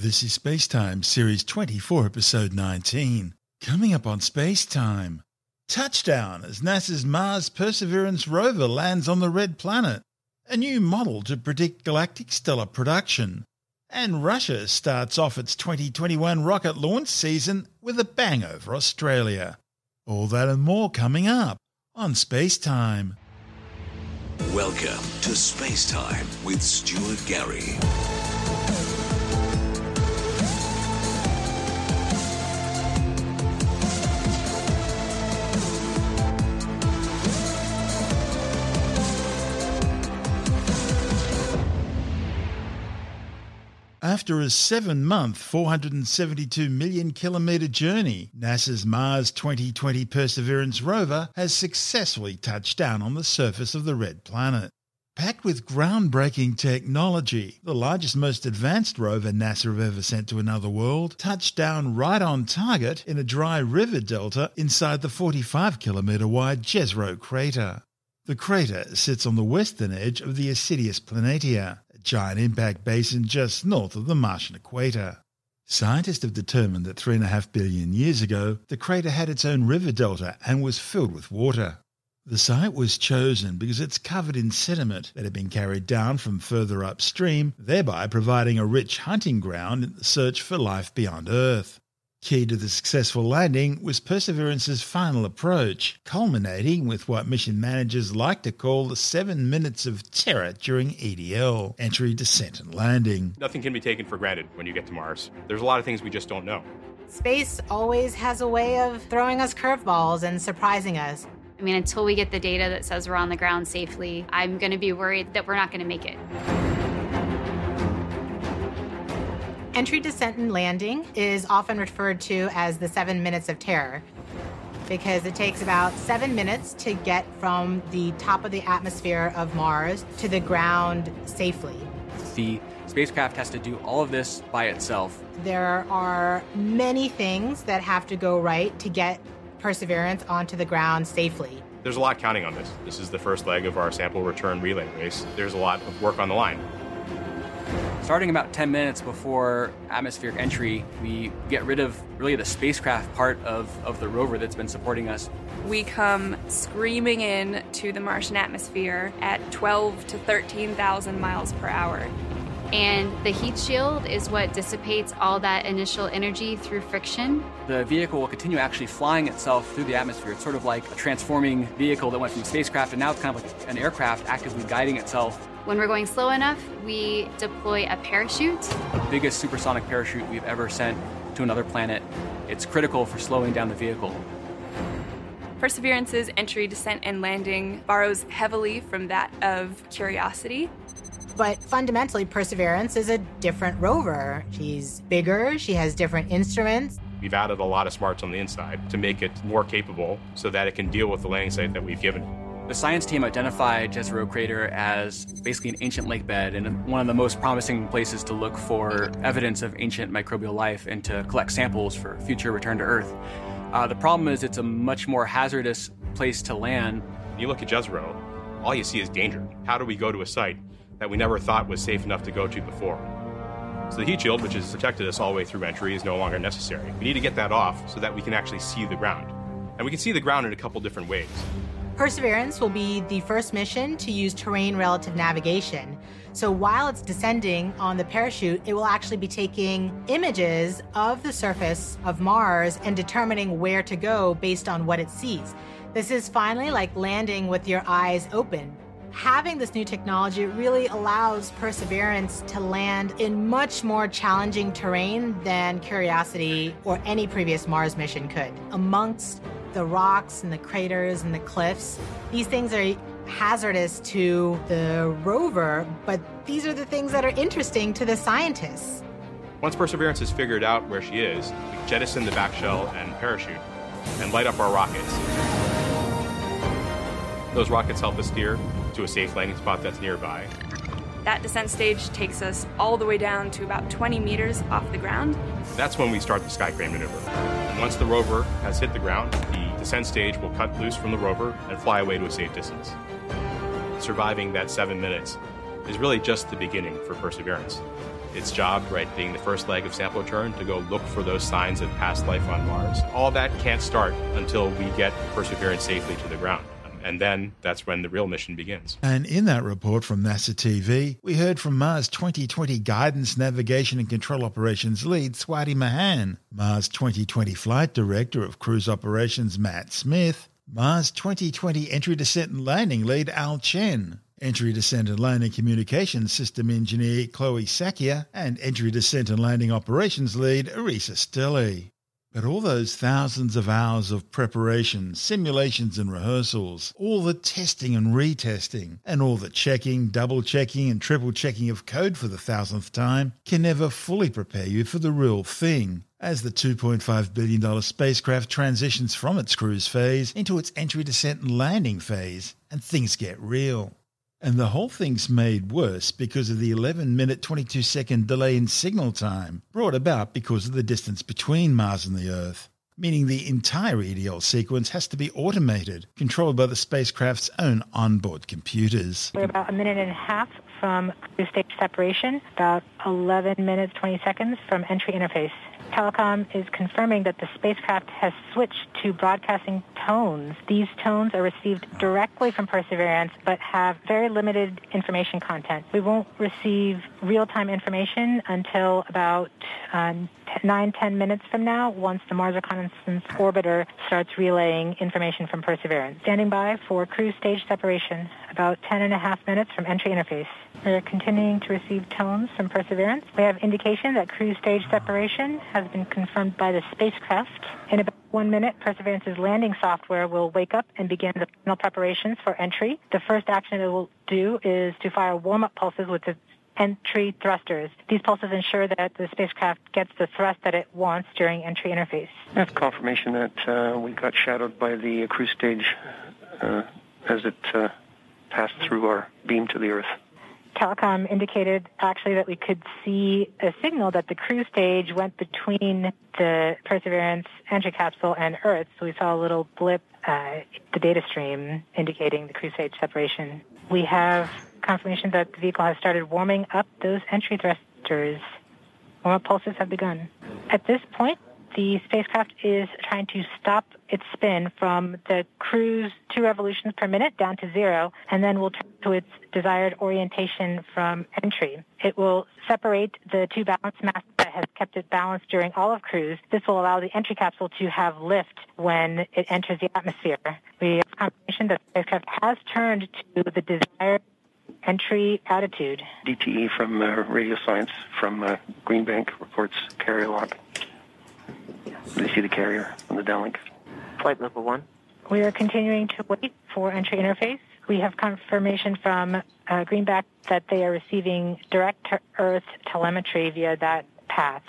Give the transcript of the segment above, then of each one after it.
This is Spacetime, Series 24, Episode 19. Coming up on Spacetime. Touchdown as NASA's Mars Perseverance rover lands on the red planet. A new model to predict galactic stellar production. And Russia starts off its 2021 rocket launch season with a bang over Australia. All that and more coming up on Spacetime. Welcome to Space Time with Stuart Gary. After a seven month, 472 million kilometre journey, NASA's Mars 2020 Perseverance rover has successfully touched down on the surface of the red planet. Packed with groundbreaking technology, the largest, most advanced rover NASA have ever sent to another world touched down right on target in a dry river delta inside the 45 kilometre wide Jezero crater. The crater sits on the western edge of the Isidis Planitia, giant impact basin just north of the Martian equator. Scientists have determined that 3.5 billion years ago, the crater had its own river delta and was filled with water. The site was chosen because it's covered in sediment that had been carried down from further upstream, thereby providing a rich hunting ground in the search for life beyond Earth. Key to the successful landing was Perseverance's final approach, culminating with what mission managers like to call the seven minutes of terror during EDL entry, descent, and landing. Nothing can be taken for granted when you get to Mars. There's a lot of things we just don't know. Space always has a way of throwing us curveballs and surprising us. I mean, until we get the data that says we're on the ground safely, I'm going to be worried that we're not going to make it. Entry, descent, and landing is often referred to as the seven minutes of terror because it takes about seven minutes to get from the top of the atmosphere of Mars to the ground safely. The spacecraft has to do all of this by itself. There are many things that have to go right to get Perseverance onto the ground safely. There's a lot counting on this. This is the first leg of our sample return relay race. There's a lot of work on the line. Starting about 10 minutes before atmospheric entry, we get rid of really the spacecraft part of, of the rover that's been supporting us. We come screaming in to the Martian atmosphere at 12 to 13,000 miles per hour. And the heat shield is what dissipates all that initial energy through friction. The vehicle will continue actually flying itself through the atmosphere. It's sort of like a transforming vehicle that went from spacecraft and now it's kind of like an aircraft actively guiding itself. When we're going slow enough, we deploy a parachute. The biggest supersonic parachute we've ever sent to another planet. It's critical for slowing down the vehicle. Perseverance's entry, descent, and landing borrows heavily from that of Curiosity. But fundamentally, Perseverance is a different rover. She's bigger, she has different instruments. We've added a lot of smarts on the inside to make it more capable so that it can deal with the landing site that we've given it. The science team identified Jezero Crater as basically an ancient lake bed and one of the most promising places to look for evidence of ancient microbial life and to collect samples for future return to Earth. Uh, the problem is it's a much more hazardous place to land. You look at Jezero, all you see is danger. How do we go to a site that we never thought was safe enough to go to before? So the heat shield, which has protected us all the way through entry, is no longer necessary. We need to get that off so that we can actually see the ground. And we can see the ground in a couple different ways. Perseverance will be the first mission to use terrain relative navigation. So while it's descending on the parachute, it will actually be taking images of the surface of Mars and determining where to go based on what it sees. This is finally like landing with your eyes open. Having this new technology really allows Perseverance to land in much more challenging terrain than Curiosity or any previous Mars mission could. Amongst the rocks and the craters and the cliffs. These things are hazardous to the rover, but these are the things that are interesting to the scientists. Once Perseverance has figured out where she is, we jettison the back shell and parachute and light up our rockets. Those rockets help us steer to a safe landing spot that's nearby. That descent stage takes us all the way down to about 20 meters off the ground. That's when we start the sky crane maneuver. Once the rover has hit the ground, the descent stage will cut loose from the rover and fly away to a safe distance. Surviving that seven minutes is really just the beginning for Perseverance. its job, right, being the first leg of sample return, to go look for those signs of past life on Mars. All that can't start until we get Perseverance safely to the ground. And then that's when the real mission begins. And in that report from NASA TV, we heard from Mars 2020 Guidance, Navigation and Control Operations lead Swati Mohan, Mars 2020 Flight Director of Cruise Operations Matt Smith, Mars 2020 Entry Descent and Landing lead Al Chen, Entry Descent and Landing Communications System Engineer Chloe Sackier, and Entry Descent and Landing Operations Lead Erisa Stilley. But all those thousands of hours of preparation, simulations and rehearsals, all the testing and retesting, and all the checking, double checking, and triple checking of code for the thousandth time can never fully prepare you for the real thing. As the $2.5 billion spacecraft transitions from its cruise phase into its entry, descent, and landing phase, and things get real. And the whole thing's made worse because of the 11 minute 22 second delay in signal time brought about because of the distance between Mars and the Earth, meaning the entire EDL sequence has to be automated, controlled by the spacecraft's own onboard computers. We're about a minute and a half from cruise stage separation, about 11 minutes 20 seconds from entry interface. Telecom is confirming that the spacecraft has switched to broadcasting tones. These tones are received directly from Perseverance but have very limited information content. We won't receive real-time information until about uh, nine, ten minutes from now once the Mars Reconnaissance Orbiter starts relaying information from Perseverance. Standing by for cruise stage separation, about ten and a half minutes from entry interface. We're continuing to receive tones from Perseverance. We have indication that cruise stage separation has been confirmed by the spacecraft. In about one minute, Perseverance's landing software will wake up and begin the final preparations for entry. The first action it will do is to fire warm-up pulses with the entry thrusters. These pulses ensure that the spacecraft gets the thrust that it wants during entry interface. That's confirmation that uh, we got shadowed by the cruise stage uh, as it uh, passed through our beam to the Earth. Telecom indicated actually that we could see a signal that the cruise stage went between the Perseverance entry capsule and Earth. So we saw a little blip, uh, the data stream indicating the cruise stage separation. We have confirmation that the vehicle has started warming up those entry thrusters. Warm-up pulses have begun. At this point, the spacecraft is trying to stop its spin from the cruise two revolutions per minute down to zero, and then will turn to its desired orientation from entry. It will separate the two balance masses that has kept it balanced during all of cruise. This will allow the entry capsule to have lift when it enters the atmosphere. We have confirmation that the spacecraft has turned to the desired entry attitude. DTE from uh, Radio Science from uh, Greenbank reports carry carrier lock. They see the carrier on the downlink. Flight level one. We are continuing to wait for entry interface. We have confirmation from uh, Greenbank that they are receiving direct to Earth telemetry via that path.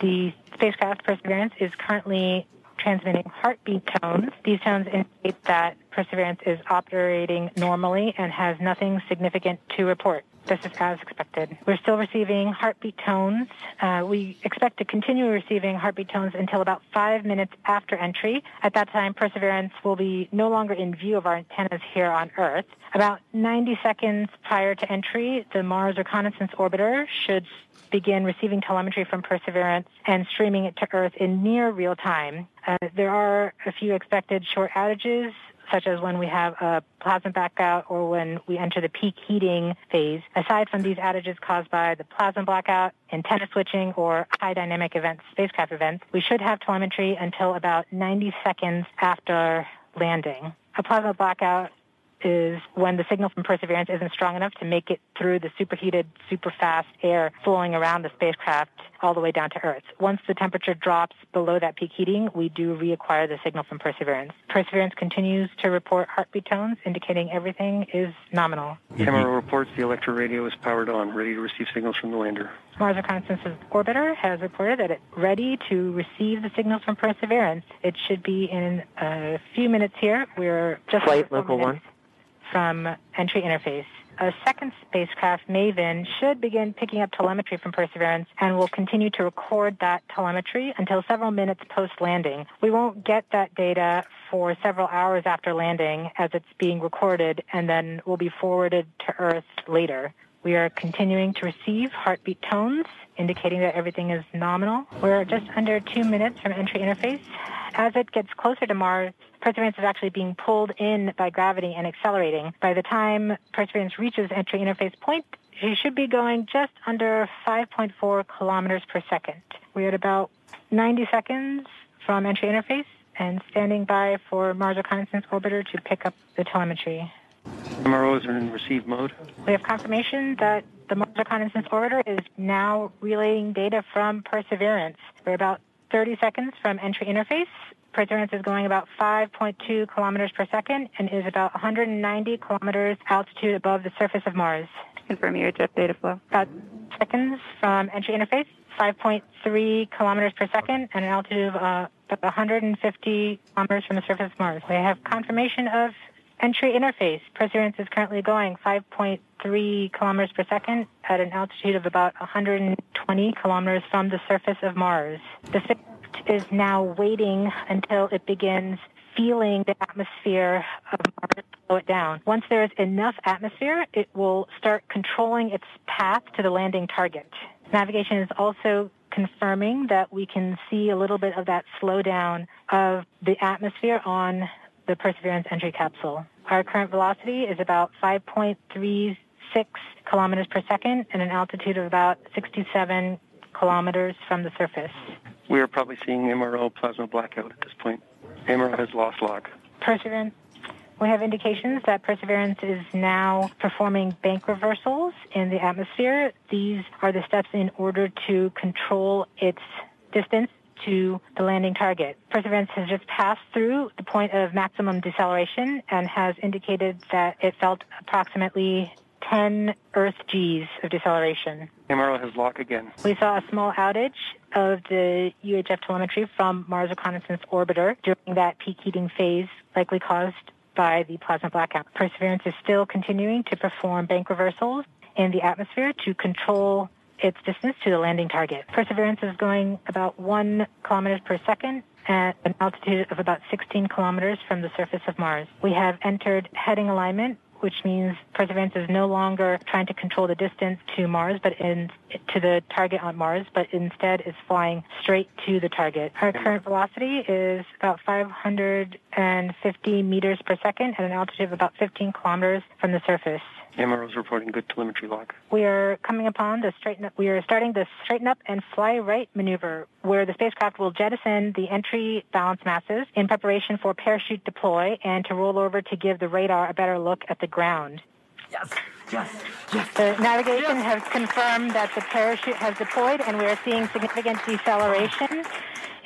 The spacecraft Perseverance is currently transmitting heartbeat tones. These tones indicate that Perseverance is operating normally and has nothing significant to report. This is as expected. We're still receiving heartbeat tones. Uh, we expect to continue receiving heartbeat tones until about five minutes after entry. At that time, Perseverance will be no longer in view of our antennas here on Earth. About 90 seconds prior to entry, the Mars Reconnaissance Orbiter should begin receiving telemetry from Perseverance and streaming it to Earth in near real time. Uh, there are a few expected short outages such as when we have a plasma blackout or when we enter the peak heating phase. Aside from these outages caused by the plasma blackout, antenna switching, or high dynamic events, spacecraft events, we should have telemetry until about 90 seconds after landing. A plasma blackout is when the signal from Perseverance isn't strong enough to make it through the superheated, super fast air flowing around the spacecraft all the way down to Earth. Once the temperature drops below that peak heating, we do reacquire the signal from Perseverance. Perseverance continues to report heartbeat tones, indicating everything is nominal. Camera reports the Electra radio is powered on, ready to receive signals from the lander. Mars Reconnaissance Orbiter has reported that it's ready to receive the signals from Perseverance. It should be in a few minutes here. We're just flight level one from entry interface. A second spacecraft, MAVEN, should begin picking up telemetry from Perseverance and will continue to record that telemetry until several minutes post-landing. We won't get that data for several hours after landing as it's being recorded and then will be forwarded to Earth later. We are continuing to receive heartbeat tones, indicating that everything is nominal. We're just under two minutes from entry interface. As it gets closer to Mars, Perseverance is actually being pulled in by gravity and accelerating. By the time Perseverance reaches entry interface point, she should be going just under 5.4 kilometers per second. We're at about 90 seconds from entry interface and standing by for Mars Reconnaissance Orbiter to pick up the telemetry. MROs are in receive mode. We have confirmation that the Mars Reconnaissance Orbiter is now relaying data from Perseverance. We're about 30 seconds from entry interface. Perseverance is going about 5.2 kilometers per second and is about 190 kilometers altitude above the surface of Mars. Confirm your jet data flow. About seconds from entry interface, 5.3 kilometers per second and an altitude of uh, about 150 kilometers from the surface of Mars. We have confirmation of entry interface. Perseverance is currently going 5.3 kilometers per second at an altitude of about 120 kilometers from the surface of Mars. The spacecraft is now waiting until it begins feeling the atmosphere of Mars to slow it down. Once there is enough atmosphere, it will start controlling its path to the landing target. Navigation is also confirming that we can see a little bit of that slowdown of the atmosphere on the Perseverance entry capsule. Our current velocity is about 5.36 kilometers per second and an altitude of about 67 kilometers from the surface. We are probably seeing MRO plasma blackout at this point. MRO has lost log. Perseverance. We have indications that Perseverance is now performing bank reversals in the atmosphere. These are the steps in order to control its distance to the landing target. Perseverance has just passed through the point of maximum deceleration and has indicated that it felt approximately 10 Earth Gs of deceleration. MRO has lock again. We saw a small outage of the UHF telemetry from Mars Reconnaissance Orbiter during that peak heating phase, likely caused by the plasma blackout. Perseverance is still continuing to perform bank reversals in the atmosphere to control its distance to the landing target. Perseverance is going about one kilometer per second at an altitude of about 16 kilometers from the surface of Mars. We have entered heading alignment which means Perseverance is no longer trying to control the distance to Mars, but in to the target on Mars, but instead is flying straight to the target. Our current velocity is about 550 meters per second at an altitude of about 15 kilometers from the surface. MRO is reporting good telemetry log. We are coming upon the straighten up. We are starting the straighten up and fly right maneuver, where the spacecraft will jettison the entry balance masses in preparation for parachute deploy and to roll over to give the radar a better look at the ground. Yes, yes, yes. The navigation has confirmed that the parachute has deployed, and we are seeing significant deceleration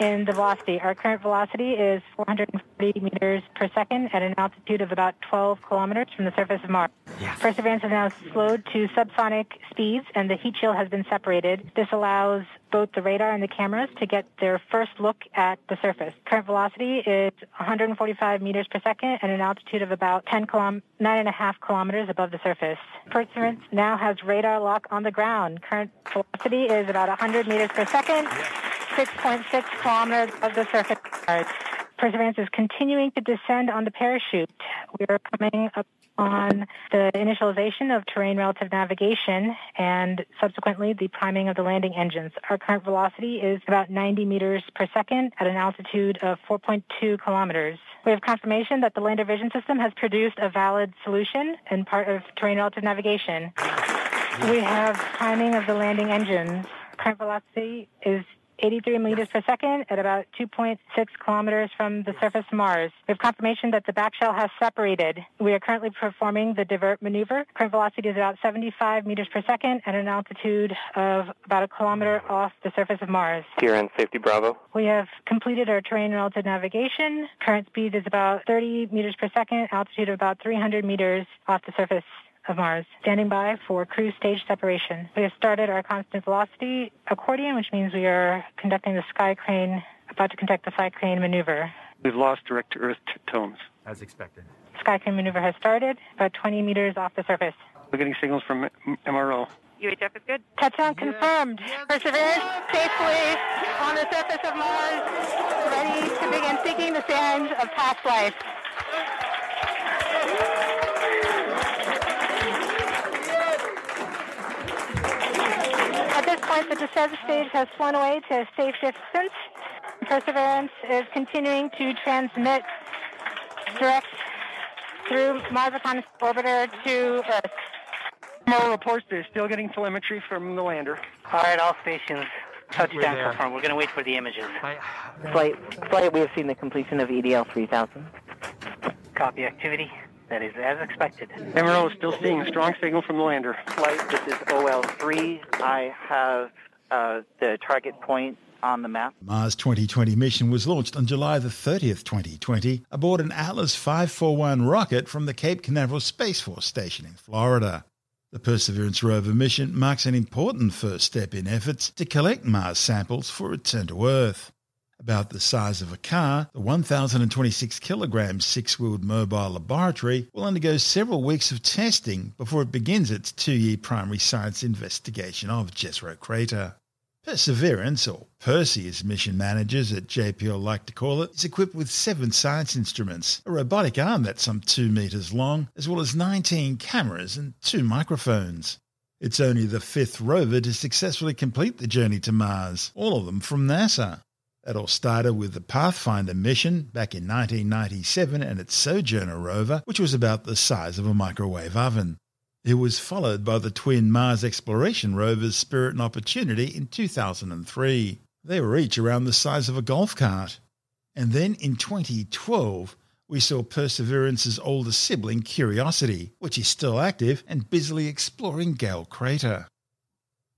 in the velocity. Our current velocity is 440 meters per second at an altitude of about 12 kilometers from the surface of Mars. Yes. Perseverance has now slowed to subsonic speeds and the heat shield has been separated. This allows both the radar and the cameras to get their first look at the surface. Current velocity is 145 meters per second at an altitude of about 10 kilom- 9.5 kilometers above the surface. Perseverance now has radar lock on the ground. Current velocity is about 100 meters per second. 6.6 kilometers of the surface Mars. Perseverance is continuing to descend on the parachute. We are coming up on the initialization of terrain relative navigation and subsequently the priming of the landing engines. Our current velocity is about 90 meters per second at an altitude of 4.2 kilometers. We have confirmation that the lander vision system has produced a valid solution and part of terrain relative navigation. We have priming of the landing engines. Current velocity is 83 meters per second at about 2.6 kilometers from the surface of Mars. We have confirmation that the back shell has separated. We are currently performing the divert maneuver. Current velocity is about 75 meters per second at an altitude of about a kilometer off the surface of Mars. TRN Safety Bravo. We have completed our terrain relative navigation. Current speed is about 30 meters per second, altitude of about 300 meters off the surface of Mars, standing by for cruise stage separation. We have started our constant velocity accordion, which means we are conducting the sky crane, about to conduct the sky crane maneuver. We've lost direct to Earth t- tones. As expected. Sky crane maneuver has started, about 20 meters off the surface. We're getting signals from M- MRO. UHF is good. Touchdown confirmed. Perseverance safely on the surface of Mars, ready to begin seeking the sands of past life. Point, the descent stage has flown away to safe distance. Perseverance is continuing to transmit direct through Mars Reconnaissance Orbiter to Earth. More reports they're still getting telemetry from the lander. All right, all stations. Touchdown there. confirmed. We're going to wait for the images. I, Flight, flight, we have seen the completion of EDL 3000. Copy activity. That is as expected. MRO is still seeing a strong signal from the lander. Flight, this is OL3. I have uh, the target point on the map. Mars 2020 mission was launched on July the 30th, 2020, aboard an Atlas 541 rocket from the Cape Canaveral Space Force Station in Florida. The Perseverance rover mission marks an important first step in efforts to collect Mars samples for return to Earth. About the size of a car, the 1,026 kilogram six wheeled mobile laboratory will undergo several weeks of testing before it begins its two year primary science investigation of Jezero Crater. Perseverance, or Percy as mission managers at JPL like to call it, is equipped with seven science instruments, a robotic arm that's some two metres long, as well as 19 cameras and two microphones. It's only the fifth rover to successfully complete the journey to Mars, all of them from NASA. It all started with the Pathfinder mission back in 1997 and its Sojourner rover, which was about the size of a microwave oven. It was followed by the twin Mars exploration rovers Spirit and Opportunity in 2003. They were each around the size of a golf cart. And then in 2012, we saw Perseverance's older sibling Curiosity, which is still active and busily exploring Gale Crater.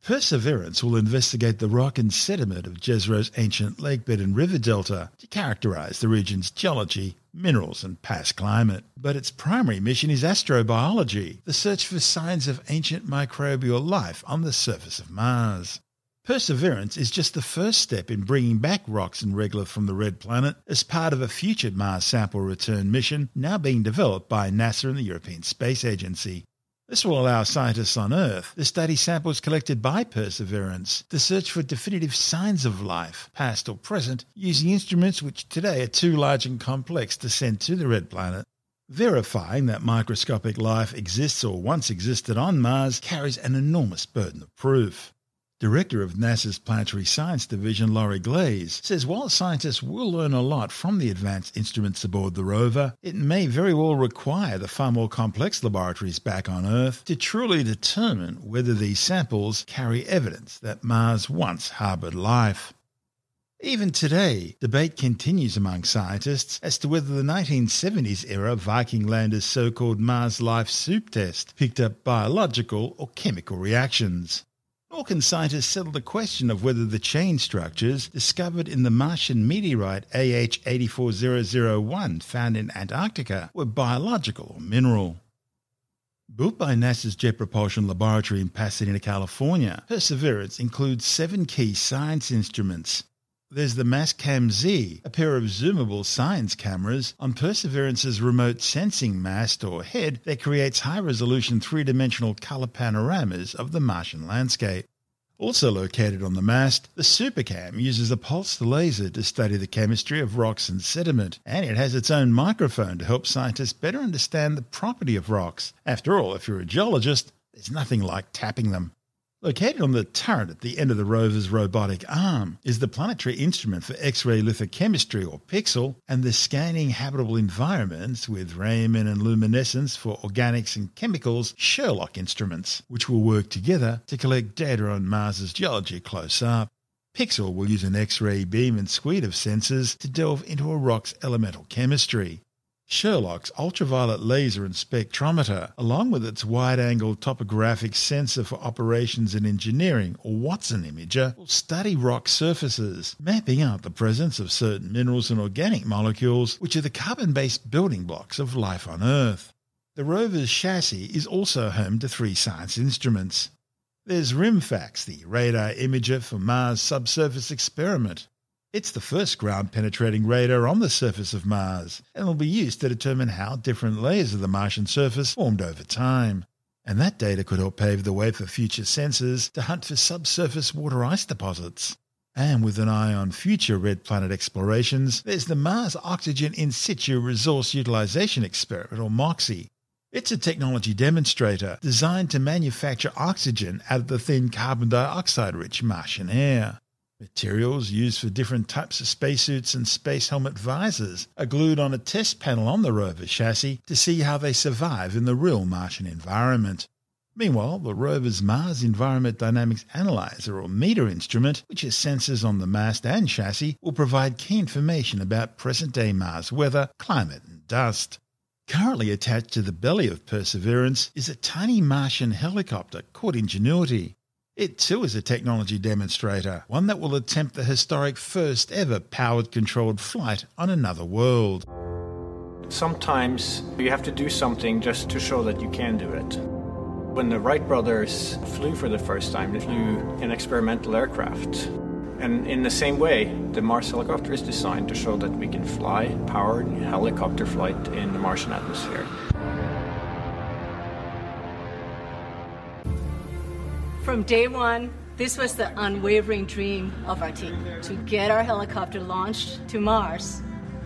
Perseverance will investigate the rock and sediment of Jezero's ancient lakebed and river delta to characterize the region's geology, minerals, and past climate. But its primary mission is astrobiology, the search for signs of ancient microbial life on the surface of Mars. Perseverance is just the first step in bringing back rocks and regolith from the red planet as part of a future Mars sample return mission now being developed by NASA and the European Space Agency. This will allow scientists on Earth to study samples collected by Perseverance to search for definitive signs of life, past or present, using instruments which today are too large and complex to send to the red planet. Verifying that microscopic life exists or once existed on Mars carries an enormous burden of proof. Director of NASA's Planetary Science Division, Lori Glaze, says while scientists will learn a lot from the advanced instruments aboard the rover, it may very well require the far more complex laboratories back on Earth to truly determine whether these samples carry evidence that Mars once harboured life. Even today, debate continues among scientists as to whether the 1970s era Viking lander's so called Mars Life Soup test picked up biological or chemical reactions. Nor can scientists settle the question of whether the chain structures discovered in the Martian meteorite ALH84001 found in Antarctica were biological or mineral. Built by NASA's Jet Propulsion Laboratory in Pasadena, California, Perseverance includes seven key science instruments. There's the Mastcam Z, a pair of zoomable science cameras on Perseverance's remote sensing mast or head that creates high resolution three dimensional color panoramas of the Martian landscape. Also located on the mast, the Supercam uses a pulsed laser to study the chemistry of rocks and sediment, and it has its own microphone to help scientists better understand the property of rocks. After all, if you're a geologist, there's nothing like tapping them. Located on the turret at the end of the rover's robotic arm is the Planetary Instrument for X-ray Lithochemistry, or PIXL, and the Scanning Habitable Environments with Raman and Luminescence for Organics and Chemicals SHERLOC instruments, which will work together to collect data on Mars's geology close up. PIXL will use an X-ray beam and suite of sensors to delve into a rock's elemental chemistry. SHERLOC's ultraviolet laser and spectrometer, along with its wide angle topographic sensor for operations and engineering, or Watson imager, will study rock surfaces, mapping out the presence of certain minerals and organic molecules, which are the carbon based building blocks of life on Earth. The rover's chassis is also home to three science instruments. There's RIMFAX, the radar imager for Mars Subsurface Experiment. It's the first ground penetrating radar on the surface of Mars and will be used to determine how different layers of the Martian surface formed over time. And that data could help pave the way for future sensors to hunt for subsurface water ice deposits. And with an eye on future red planet explorations, there's the Mars Oxygen In Situ Resource Utilization Experiment, or MOXIE. It's a technology demonstrator designed to manufacture oxygen out of the thin carbon dioxide rich Martian air. Materials used for different types of spacesuits and space helmet visors are glued on a test panel on the rover chassis to see how they survive in the real Martian environment. Meanwhile, the rover's Mars Environment Dynamics Analyzer or MEDA instrument, which has sensors on the mast and chassis, will provide key information about present day Mars weather, climate, and dust. Currently attached to the belly of Perseverance is a tiny Martian helicopter called Ingenuity. It too is a technology demonstrator, one that will attempt the historic first ever powered controlled flight on another world. Sometimes you have to do something just to show that you can do it. When the Wright brothers flew for the first time, they flew an experimental aircraft. And in the same way, the Mars helicopter is designed to show that we can fly powered helicopter flight in the Martian atmosphere. From day one, this was the unwavering dream of our team to get our helicopter launched to Mars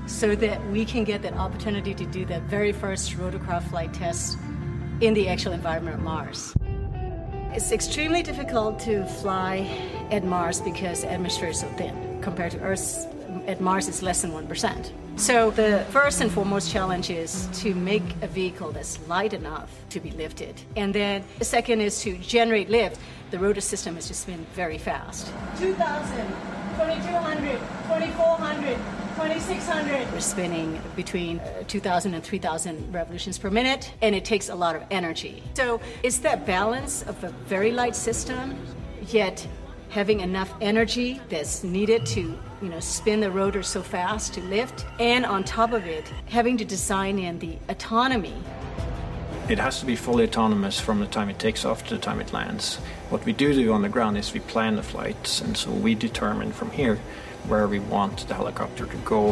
so that we can get that opportunity to do the very first rotorcraft flight test in the actual environment of Mars. It's extremely difficult to fly at Mars because the atmosphere is so thin. Compared to Earth, at Mars it's less than 1%. So the first and foremost challenge is to make a vehicle that's light enough to be lifted. And then the second is to generate lift. The rotor system has just been very fast. 2,000, 2,200, 2,400, 2600. We're spinning between uh, 2,000 and 3,000 revolutions per minute, and it takes a lot of energy. So it's that balance of a very light system, yet having enough energy that's needed to you know spin the rotor so fast to lift and on top of it having to design in the autonomy it has to be fully autonomous from the time it takes off to the time it lands what we do do on the ground is we plan the flights and so we determine from here where we want the helicopter to go.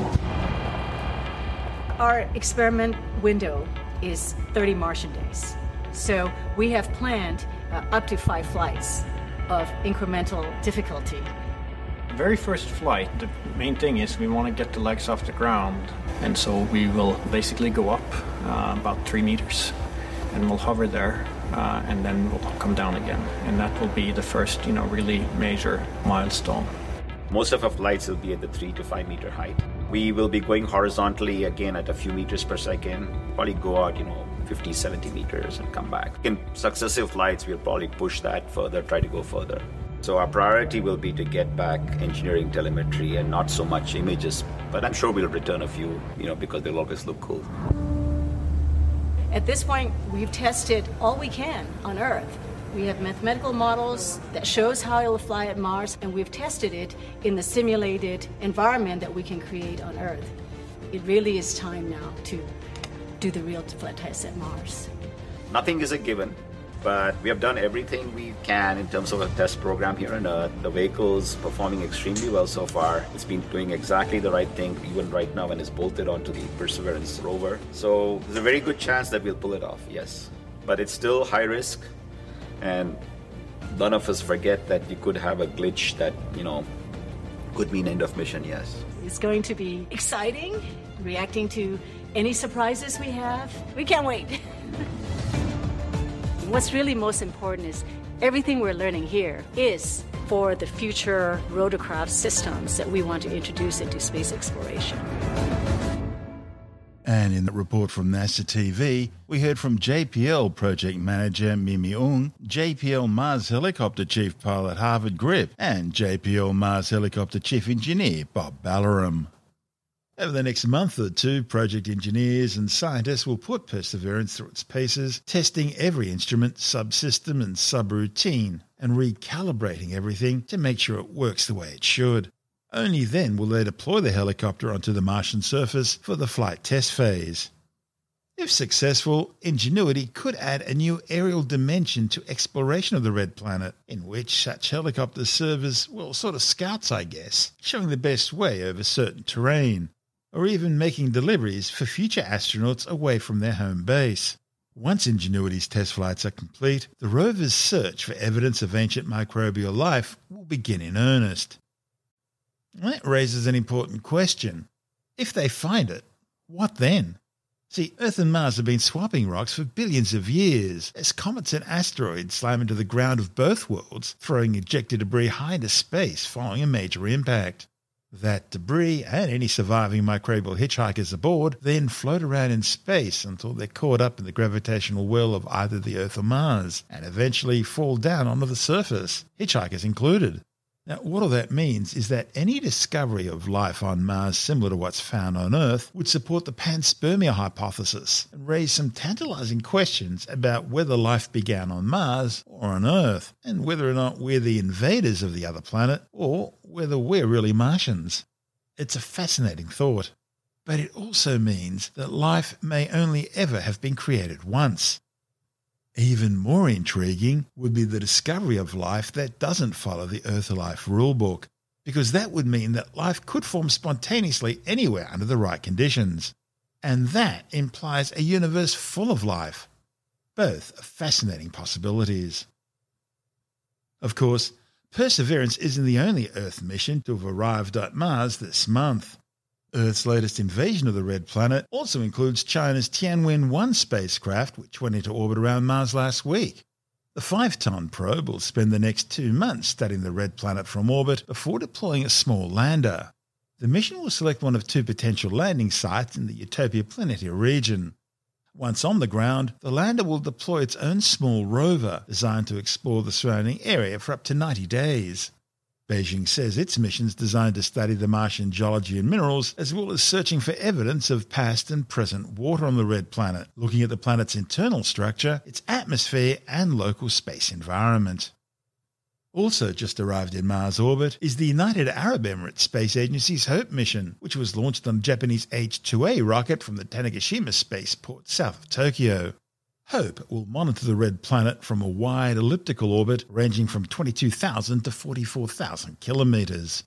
Our experiment window is 30 Martian days. So we have planned uh, up to five flights of incremental difficulty. Very first flight, the main thing is we want to get the legs off the ground. And so we will basically go up uh, about three meters and we'll hover there uh, and then we'll come down again. And that will be the first, you know, really major milestone. Most of our flights will be at the 3 to 5 meter height. We will be going horizontally again at a few meters per second, probably go out, you know, 50, 70 meters and come back. In successive flights, we'll probably push that further, try to go further. So our priority will be to get back engineering telemetry and not so much images, but I'm sure we'll return a few, you know, because they'll always look cool. At this point, we've tested all we can on Earth. We have mathematical models that shows how it will fly at Mars, and we've tested it in the simulated environment that we can create on Earth. It really is time now to do the real flight test at Mars. Nothing is a given, but we have done everything we can in terms of a test program here on Earth. The vehicle's performing extremely well so far. It's been doing exactly the right thing, even right now, when it's bolted onto the Perseverance rover. So there's a very good chance that we'll pull it off, yes. But it's still high risk and none of us forget that you could have a glitch that you know could mean end of mission yes it's going to be exciting reacting to any surprises we have? We can't wait. What's really most important is everything we're learning here is for the future rotorcraft systems that we want to introduce into space exploration. And in the report from NASA TV, we heard from JPL project manager MiMi Aung, JPL Mars helicopter chief pilot Håvard Grip, and JPL Mars helicopter chief engineer Bob Balaram. Over the next month or two, project engineers and scientists will put Perseverance through its paces, testing every instrument, subsystem, and subroutine, and recalibrating everything to make sure it works the way it should. Only then will they deploy the helicopter onto the Martian surface for the flight test phase. If successful, Ingenuity could add a new aerial dimension to exploration of the Red Planet, in which such helicopters serve as, well, sort of scouts, I guess, showing the best way over certain terrain, or even making deliveries for future astronauts away from their home base. Once Ingenuity's test flights are complete, the rover's search for evidence of ancient microbial life will begin in earnest. That raises an important question. If they find it, what then? See, Earth and Mars have been swapping rocks for billions of years as comets and asteroids slam into the ground of both worlds, throwing ejected debris high into space following a major impact. That debris and any surviving microbial hitchhikers aboard then float around in space until they're caught up in the gravitational well of either the Earth or Mars and eventually fall down onto the surface, hitchhikers included. Now, what all that means is that any discovery of life on Mars similar to what's found on Earth would support the panspermia hypothesis and raise some tantalizing questions about whether life began on Mars or on Earth, and whether or not we're the invaders of the other planet or whether we're really Martians. It's a fascinating thought. But it also means that life may only ever have been created once. Even more intriguing would be the discovery of life that doesn't follow the Earth Life rulebook, because that would mean that life could form spontaneously anywhere under the right conditions. And that implies a universe full of life. Both are fascinating possibilities. Of course, Perseverance isn't the only Earth mission to have arrived at Mars this month. Earth's latest invasion of the red planet also includes China's Tianwen 1 spacecraft, which went into orbit around Mars last week. The 5 ton probe will spend the next two months studying the red planet from orbit before deploying a small lander. The mission will select one of two potential landing sites in the Utopia Planitia region. Once on the ground, the lander will deploy its own small rover designed to explore the surrounding area for up to 90 days. Beijing says its mission is designed to study the Martian geology and minerals, as well as searching for evidence of past and present water on the red planet, looking at the planet's internal structure, its atmosphere, and local space environment. Also just arrived in Mars orbit is the United Arab Emirates Space Agency's HOPE mission, which was launched on Japanese H-2A rocket from the Tanegashima spaceport south of Tokyo. HOPE will monitor the red planet from a wide elliptical orbit ranging from 22,000 to 44,000 kilometres.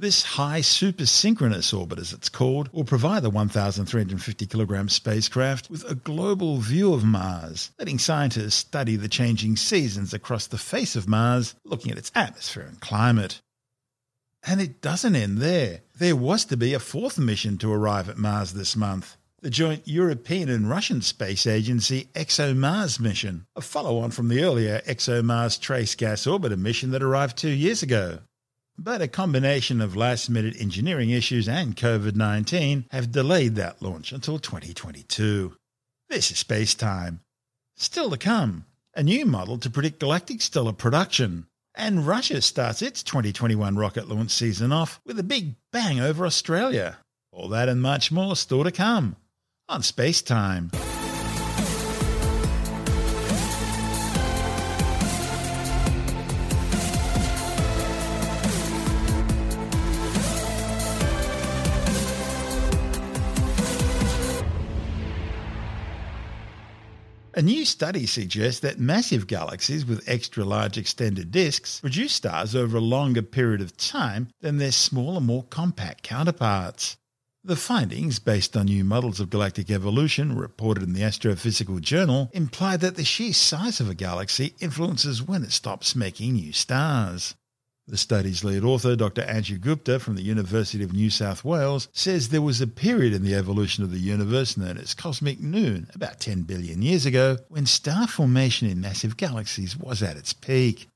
This high supersynchronous orbit, as it's called, will provide the 1,350 kilogram spacecraft with a global view of Mars, letting scientists study the changing seasons across the face of Mars, looking at its atmosphere and climate. And it doesn't end there. There was to be a fourth mission to arrive at Mars this month the joint European and Russian space agency ExoMars mission, a follow on from the earlier ExoMars Trace Gas Orbiter mission that arrived two years ago. But a combination of last minute engineering issues and COVID 19 have delayed that launch until 2022. This is space time. Still to come, a new model to predict galactic stellar production. And Russia starts its 2021 rocket launch season off with a big bang over Australia. All that and much more still to come on Space Time. A new study suggests that massive galaxies with extra large extended disks produce stars over a longer period of time than their smaller, more compact counterparts. The findings, based on new models of galactic evolution reported in the Astrophysical Journal, imply that the sheer size of a galaxy influences when it stops making new stars. The study's lead author, Dr. Anshu Gupta from the University of New South Wales, says there was a period in the evolution of the universe known as cosmic noon, about 10 billion years ago, when star formation in massive galaxies was at its peak.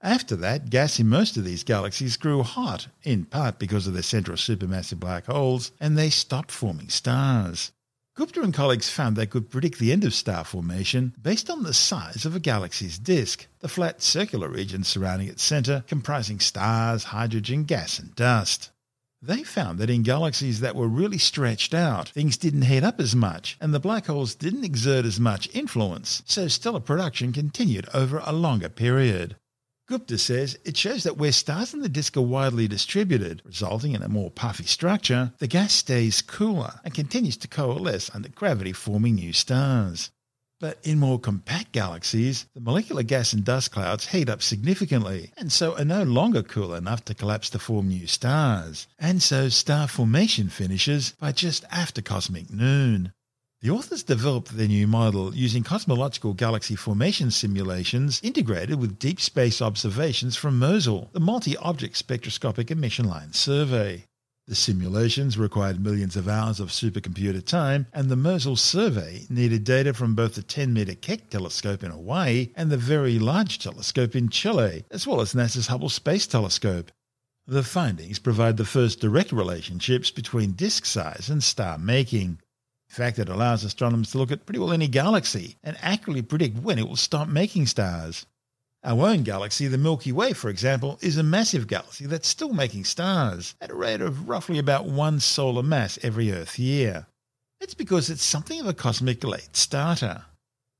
After that, gas in most of these galaxies grew hot, in part because of their central supermassive black holes, and they stopped forming stars. Gupta and colleagues found they could predict the end of star formation based on the size of a galaxy's disk, the flat circular region surrounding its center comprising stars, hydrogen, gas, and dust. They found that in galaxies that were really stretched out, things didn't heat up as much, and the black holes didn't exert as much influence, so stellar production continued over a longer period. Gupta says it shows that where stars in the disk are widely distributed, resulting in a more puffy structure, the gas stays cooler and continues to coalesce under gravity, forming new stars. But in more compact galaxies, the molecular gas and dust clouds heat up significantly, and so are no longer cool enough to collapse to form new stars. And so star formation finishes by just after cosmic noon. The authors developed their new model using cosmological galaxy formation simulations integrated with deep space observations from MOSEL, the Multi Object Spectroscopic Emission Line Survey. The simulations required millions of hours of supercomputer time, and the MOSEL survey needed data from both the 10 metre Keck telescope in Hawaii and the Very Large Telescope in Chile, as well as NASA's Hubble Space Telescope. The findings provide the first direct relationships between disk size and star making. In fact, it allows astronomers to look at pretty well any galaxy and accurately predict when it will stop making stars. Our own galaxy, the Milky Way, for example, is a massive galaxy that's still making stars at a rate of roughly about one solar mass every Earth year. It's because it's something of a cosmic late starter.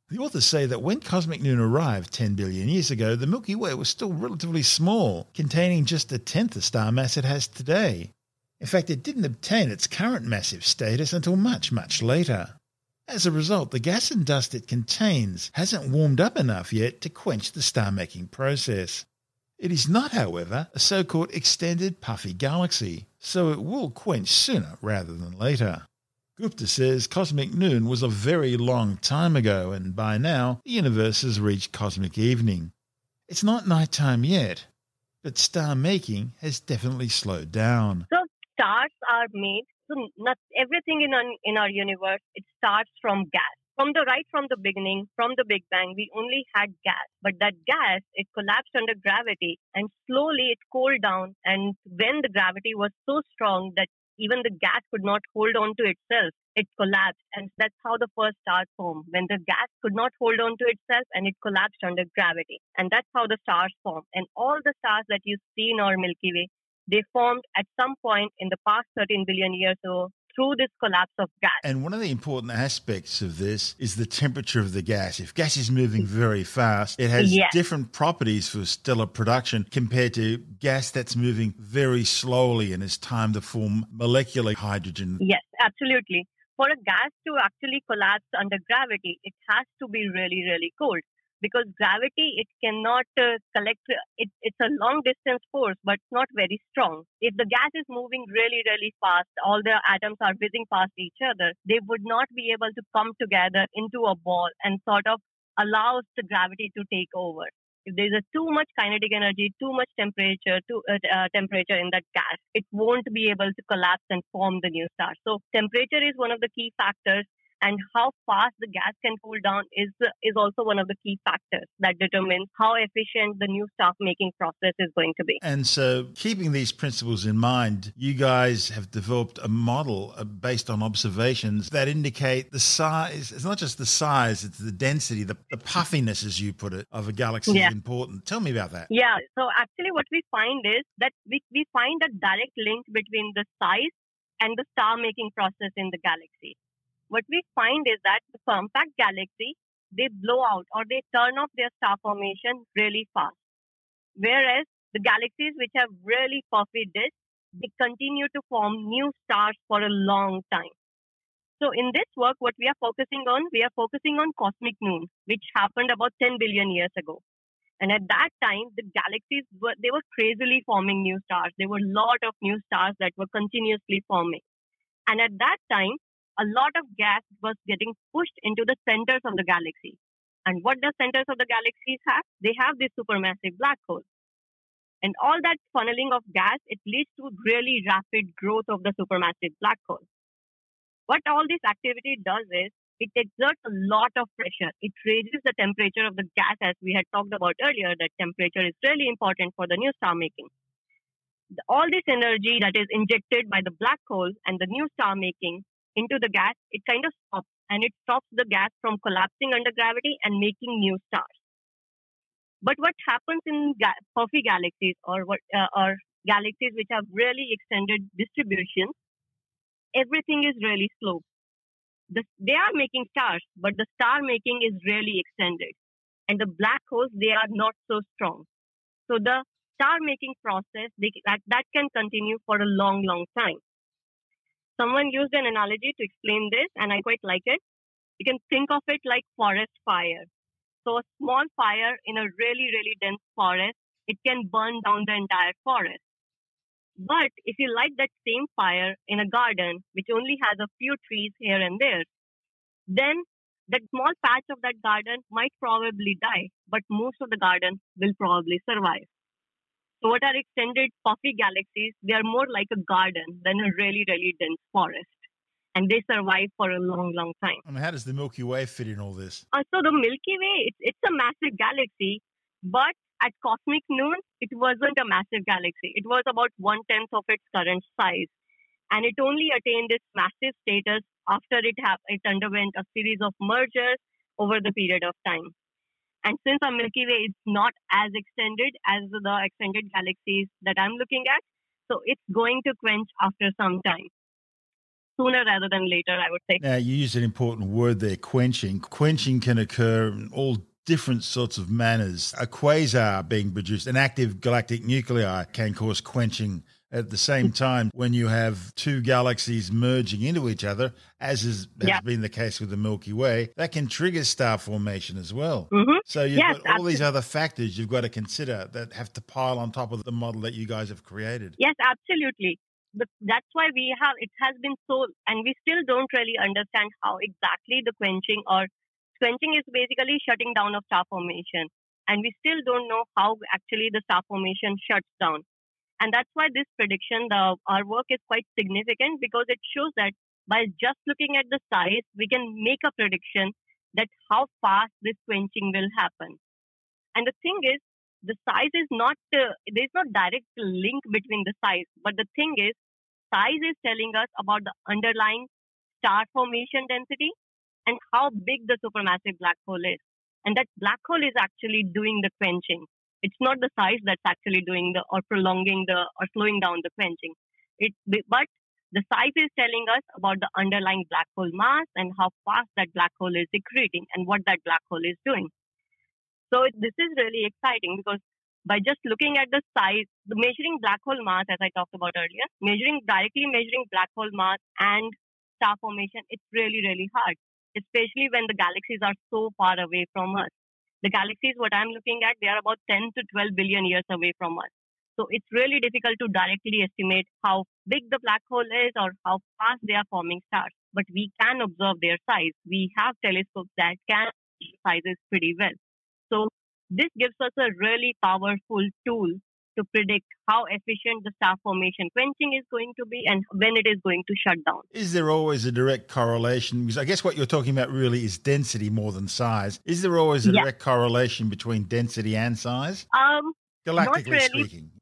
The authors say that when cosmic noon arrived 10 billion years ago, the Milky Way was still relatively small, containing just a tenth the star mass it has today. In fact, it didn't obtain its current massive status until much, much later. As a result, the gas and dust it contains hasn't warmed up enough yet to quench the star making process. It is not, however, a so called extended puffy galaxy, so it will quench sooner rather than later. Gupta says cosmic noon was a very long time ago, and by now the universe has reached cosmic evening. It's not night time yet, but star making has definitely slowed down. Stars are made so not everything in our, in our universe it starts from gas. From the right from the beginning, from the Big Bang, we only had gas. But that gas, it collapsed under gravity and slowly it cooled down. And when the gravity was so strong that even the gas could not hold on to itself, it collapsed. And that's how the first stars formed. When the gas could not hold on to itself and it collapsed under gravity. And that's how the stars form. And all the stars that you see in our Milky Way, they formed at some point in the past 13 billion years or through this collapse of gas. And one of the important aspects of this is the temperature of the gas. If gas is moving very fast, it has Yes. different properties for stellar production compared to gas that's moving very slowly and has time to form molecular hydrogen. Yes, absolutely. For a gas to actually collapse under gravity, it has to be really, really cold because gravity it cannot uh, collect. It, it's a long distance force, but it's not very strong. If the gas is moving really, really fast, all the atoms are whizzing past each other. They would not be able to come together into a ball and sort of allows the gravity to take over. If there's a too much kinetic energy, too much temperature, too, uh, uh, temperature in that gas, it won't be able to collapse and form the new star. So temperature is one of the key factors, and how fast the gas can cool down is is also one of the key factors that determines how efficient the new star making process is going to be. And so, keeping these principles in mind, you guys have developed a model uh, based on observations that indicate the size. It's not just the size; it's the density, the, the puffiness, as you put it, of a galaxy Yeah. is important. Tell me about that. Yeah. So actually, what we find is that we, we find a direct link between the size and the star making process in the galaxy. What we find is that the compact galaxy, they blow out or they turn off their star formation really fast. Whereas the galaxies which have really puffy disks, they continue to form new stars for a long time. So in this work, what we are focusing on, we are focusing on cosmic noon, which happened about 10 billion years ago. And at that time, the galaxies were they were crazily forming new stars. There were a lot of new stars that were continuously forming. And at that time, a lot of gas was getting pushed into the centers of the galaxy. And what the centers of the galaxies have? They have this supermassive black hole. And all that funneling of gas, it leads to really rapid growth of the supermassive black hole. What all this activity does is it exerts a lot of pressure. It raises the temperature of the gas, as we had talked about earlier, that temperature is really important for the new star making. All this energy that is injected by the black hole and the new star making into the gas, it kind of stops and it stops the gas from collapsing under gravity and making new stars. But what happens in ga- puffy galaxies or what uh, or galaxies which have really extended distribution, everything is really slow. The, they are making stars, but the star making is really extended. And the black holes, they are not so strong. So the star making process, they, that, that can continue for a long, long time. Someone used an analogy to explain this, and I quite like it. You can think of it like forest fire. So a small fire in a really, really dense forest, it can burn down the entire forest. But if you light that same fire in a garden, which only has a few trees here and there, then that small patch of that garden might probably die, but most of the garden will probably survive. So what are extended puffy galaxies? They are more like a garden than a really, really dense forest. And they survive for a long, long time. And how does the Milky Way fit in all this? Uh, so the Milky Way, it's, it's a massive galaxy, but at cosmic noon, it wasn't a massive galaxy. It was about one tenth of its current size, and it only attained its massive status after it ha- it underwent a series of mergers over the period of time. And since our Milky Way is not as extended as the extended galaxies that I'm looking at, so it's going to quench after some time. Sooner rather than later, I would say. Now, you use an important word there, quenching. Quenching can occur in all different sorts of manners. A quasar being produced, an active galactic nuclei can cause quenching at the same time when you have two galaxies merging into each other, as is, has Yeah. been the case with the Milky Way, that can trigger star formation as well. Mhm. So you've Yes, got all these other factors you've got to consider that have to pile on top of the model that you guys have created. Yes, absolutely. But that's why we have it has been so, and we still don't really understand how exactly the quenching or quenching is basically shutting down of star formation, and we still don't know how actually the star formation shuts down. And that's why this prediction, the our work is quite significant because it shows that by just looking at the size, we can make a prediction that how fast this quenching will happen. And the thing is, the size is not uh, there's no direct link between the size, but the thing is, size is telling us about the underlying star formation density and how big the supermassive black hole is. And that black hole is actually doing the quenching. It's not the size that's actually doing the or prolonging the or slowing down the quenching. It but the size is telling us about the underlying black hole mass and how fast that black hole is secreting and what that black hole is doing. So this is really exciting because by just looking at the size, the measuring black hole mass, as I talked about earlier, measuring directly measuring black hole mass and star formation, it's really, really hard, especially when the galaxies are so far away from us. The galaxies, what I'm looking at, they are about 10 to 12 billion years away from us. So it's really difficult to directly estimate how big the black hole is or how fast they are forming stars. But we can observe their size. We have telescopes that can sizes pretty well. So this gives us a really powerful tool to predict how efficient the star formation quenching is going to be and when it is going to shut down. Is there always a direct correlation? Because I guess what you're talking about really is density more than size. Is there always a Yeah. direct correlation between density and size? Um, Galactically really. speaking.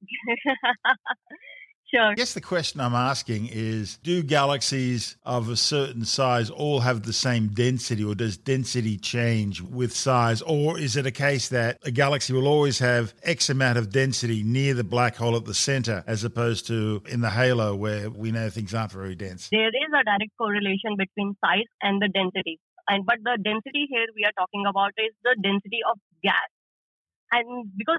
sure. I guess the question I'm asking is do galaxies of a certain size all have the same density, or does density change with size? Or is it a case that a galaxy will always have X amount of density near the black hole at the center, as opposed to in the halo where we know things aren't very dense? There is a direct correlation between size and the density. And but the density here we are talking about is the density of gas. And because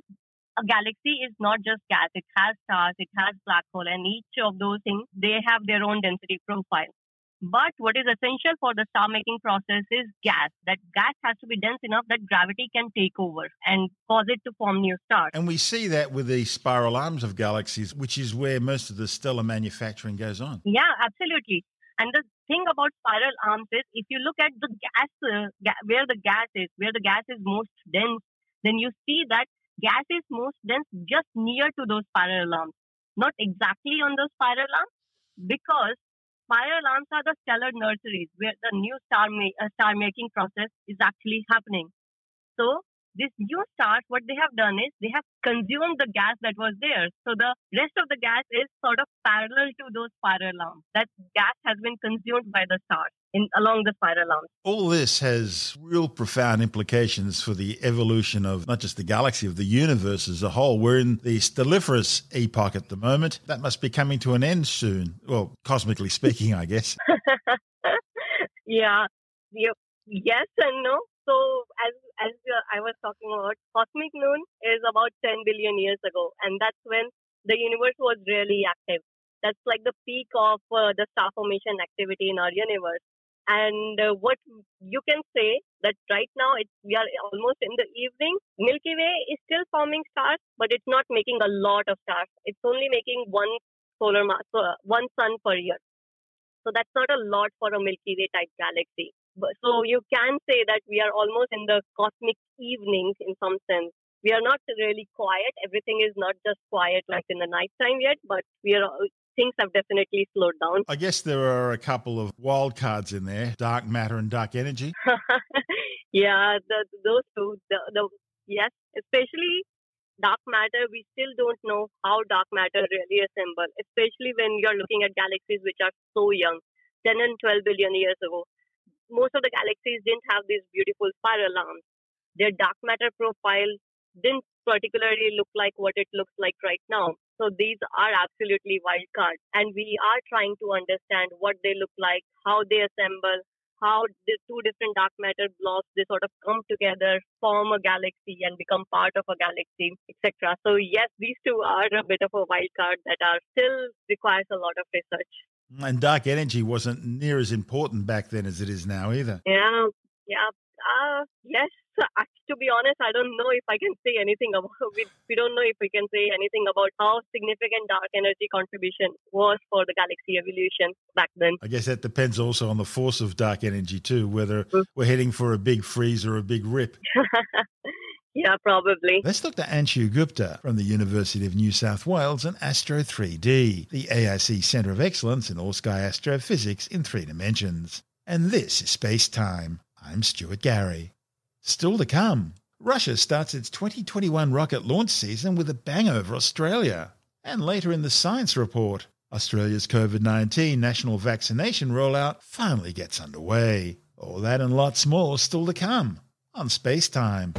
a galaxy is not just gas, it has stars, it has black hole, and each of those things they have their own density profile. But what is essential for the star making process is gas. That gas has to be dense enough that gravity can take over and cause it to form new stars. And we see that with the spiral arms of galaxies, which is where most of the stellar manufacturing goes on. Yeah, absolutely. And the thing about spiral arms is if you look at the gas, uh, ga- where the gas is, where the gas is most dense, then you see that gas is most dense just near to those spiral arms, not exactly on those spiral arms, because spiral arms are the stellar nurseries where the new star, ma- uh, star making process is actually happening. So this new stars, what they have done is they have consumed the gas that was there. So the rest of the gas is sort of parallel to those spiral arms. That gas has been consumed by the stars in along the spiral arms. All this has real profound implications for the evolution of not just the galaxy, of the universe as a whole. We're in the stelliferous epoch at the moment. That must be coming to an end soon. Well, cosmically speaking, I guess. yeah, yes and no. So as as I was talking about, cosmic noon is about 10 billion years ago, and that's when the universe was really active. That's like the peak of uh, the star formation activity in our universe. And uh, what you can say that right now it's we are almost in the evening. Milky Way is still forming stars, but it's not making a lot of stars. It's only making one solar mass, uh, one sun per year. So that's not a lot for a Milky Way type galaxy. So you can say that we are almost in the cosmic evenings in some sense. we are not really quiet. Everything is not just quiet like in the nighttime yet, but we are things have definitely slowed down. I guess there are a couple of wild cards in there: dark matter and dark energy. yeah, the, those two. The, the yes, especially dark matter. We still don't know how dark matter really assembles, especially when you're looking at galaxies which are so young, 10 and 12 billion years ago. Most of the galaxies didn't have these beautiful spiral arms. Their dark matter profile didn't particularly look like what it looks like right now. So these are absolutely wild cards. And we are trying to understand what they look like, how they assemble, how the two different dark matter blobs they sort of come together, form a galaxy, and become part of a galaxy, etc. So yes, these two are a bit of a wild card that are still requires a lot of research. And dark energy wasn't near as important back then as it is now either. Yeah, yeah. Uh, yes, to be honest, I don't know if I can say anything about. We, we don't know if we can say anything about how significant dark energy contribution was for the galaxy evolution back then. I guess that depends also on the force of dark energy too, whether mm-hmm. we're heading for a big freeze or a big rip. Yeah, probably. Let's talk to Anshu Gupta from the University of New South Wales and Astro 3D, the ARC Centre of Excellence in All Sky Astrophysics in three dimensions. And this is Space Time. I'm Stuart Gary. Still to come, Russia starts its 2021 rocket launch season with a bang over Australia. And later in the science report, Australia's COVID 19 national vaccination rollout finally gets underway. All that and lots more still to come on Space Time.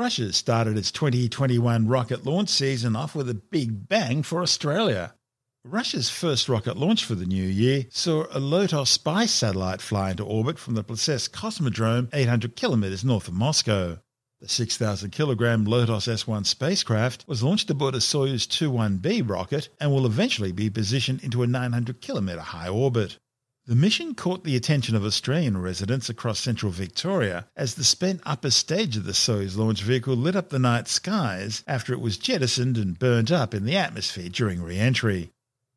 Russia started its 2021 rocket launch season off with a big bang for Australia. Russia's first rocket launch for the new year saw a Lotos spy satellite fly into orbit from the Plesetsk Cosmodrome 800 kilometers north of Moscow. The 6,000 kilogram Lotos S1 spacecraft was launched aboard a Soyuz 21B rocket and will eventually be positioned into a 900 kilometer high orbit. The mission caught the attention of Australian residents across central Victoria as the spent upper stage of the Soyuz launch vehicle lit up the night skies after it was jettisoned and burnt up in the atmosphere during re entry.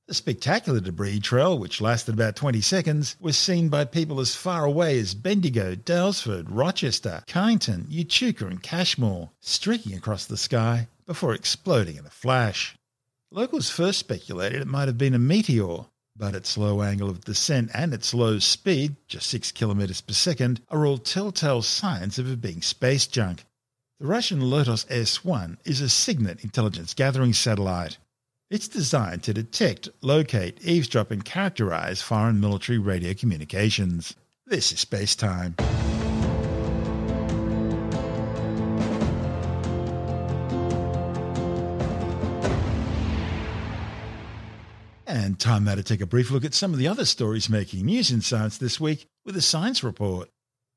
The spectacular debris trail, which lasted about 20 seconds, was seen by people as far away as Bendigo, Daylesford, Rochester, Kyneton, Echuca, and Cashmore, streaking across the sky before exploding in a flash. Locals first speculated it might have been a meteor, but its low angle of descent and its low speed, just 6 kilometers per second, are all telltale signs of it being space junk. The Russian Lotos S1 is a SIGINT intelligence gathering satellite. It's designed to detect, locate, eavesdrop, and characterize foreign military radio communications. This is Space Time. And time now to take a brief look at some of the other stories making news in science this week with a science report.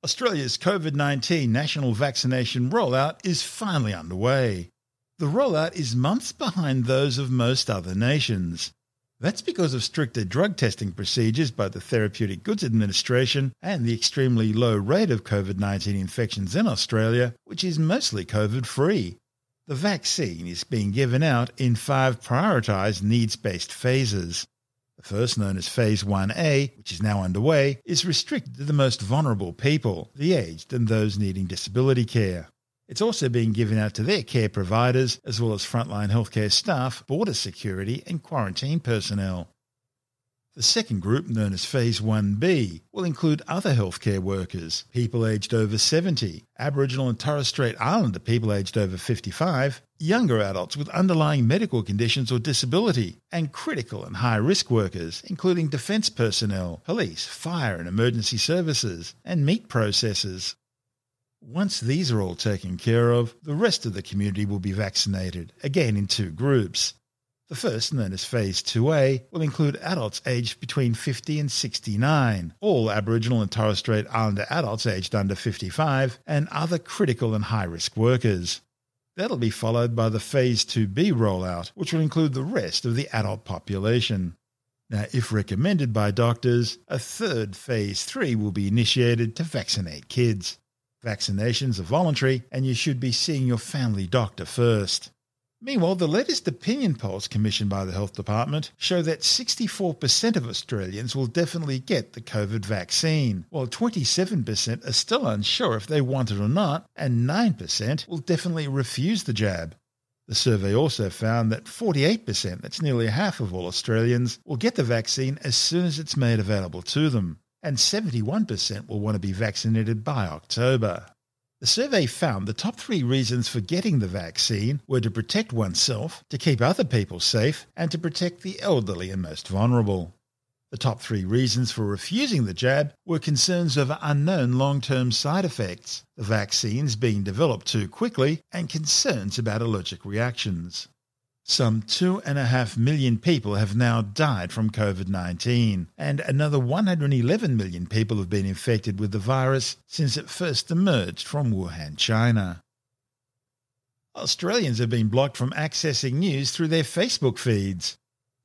Australia's COVID 19 national vaccination rollout is finally underway. The rollout is months behind those of most other nations. That's because of stricter drug testing procedures by the Therapeutic Goods Administration and the extremely low rate of COVID 19 infections in Australia, which is mostly COVID free. The vaccine is being given out in five prioritised needs based phases. The first, known as Phase 1A, which is now underway, is restricted to the most vulnerable people, the aged and those needing disability care. It's also being given out to their care providers, as well as frontline healthcare staff, border security, and quarantine personnel. The second group, known as Phase 1B, will include other healthcare workers, people aged over 70, Aboriginal and Torres Strait Islander people aged over 55, younger adults with underlying medical conditions or disability, and critical and high risk workers, including defence personnel, police, fire and emergency services, and meat processors. Once these are all taken care of, the rest of the community will be vaccinated, again in two groups. The first, known as Phase 2A, will include adults aged between 50 and 69, all Aboriginal and Torres Strait Islander adults aged under 55, and other critical and high risk workers. That'll be followed by the Phase 2B rollout, which will include the rest of the adult population. Now, if recommended by doctors, a third Phase 3 will be initiated to vaccinate kids. Vaccinations are voluntary, and you should be seeing your family doctor first. Meanwhile, the latest opinion polls commissioned by the Health Department show that 64% of Australians will definitely get the COVID vaccine, while 27% are still unsure if they want it or not, and 9% will definitely refuse the jab. The survey also found that 48%, that's nearly half of all Australians, will get the vaccine as soon as it's made available to them, and 71% will want to be vaccinated by October. The survey found the top three reasons for getting the vaccine were to protect oneself, to keep other people safe, and to protect the elderly and most vulnerable. The top three reasons for refusing the jab were concerns over unknown long term side effects, the vaccines being developed too quickly, and concerns about allergic reactions. Some 2.5 million people have now died from COVID 19, and another 111 million people have been infected with the virus since it first emerged from Wuhan, China. Australians have been blocked from accessing news through their Facebook feeds.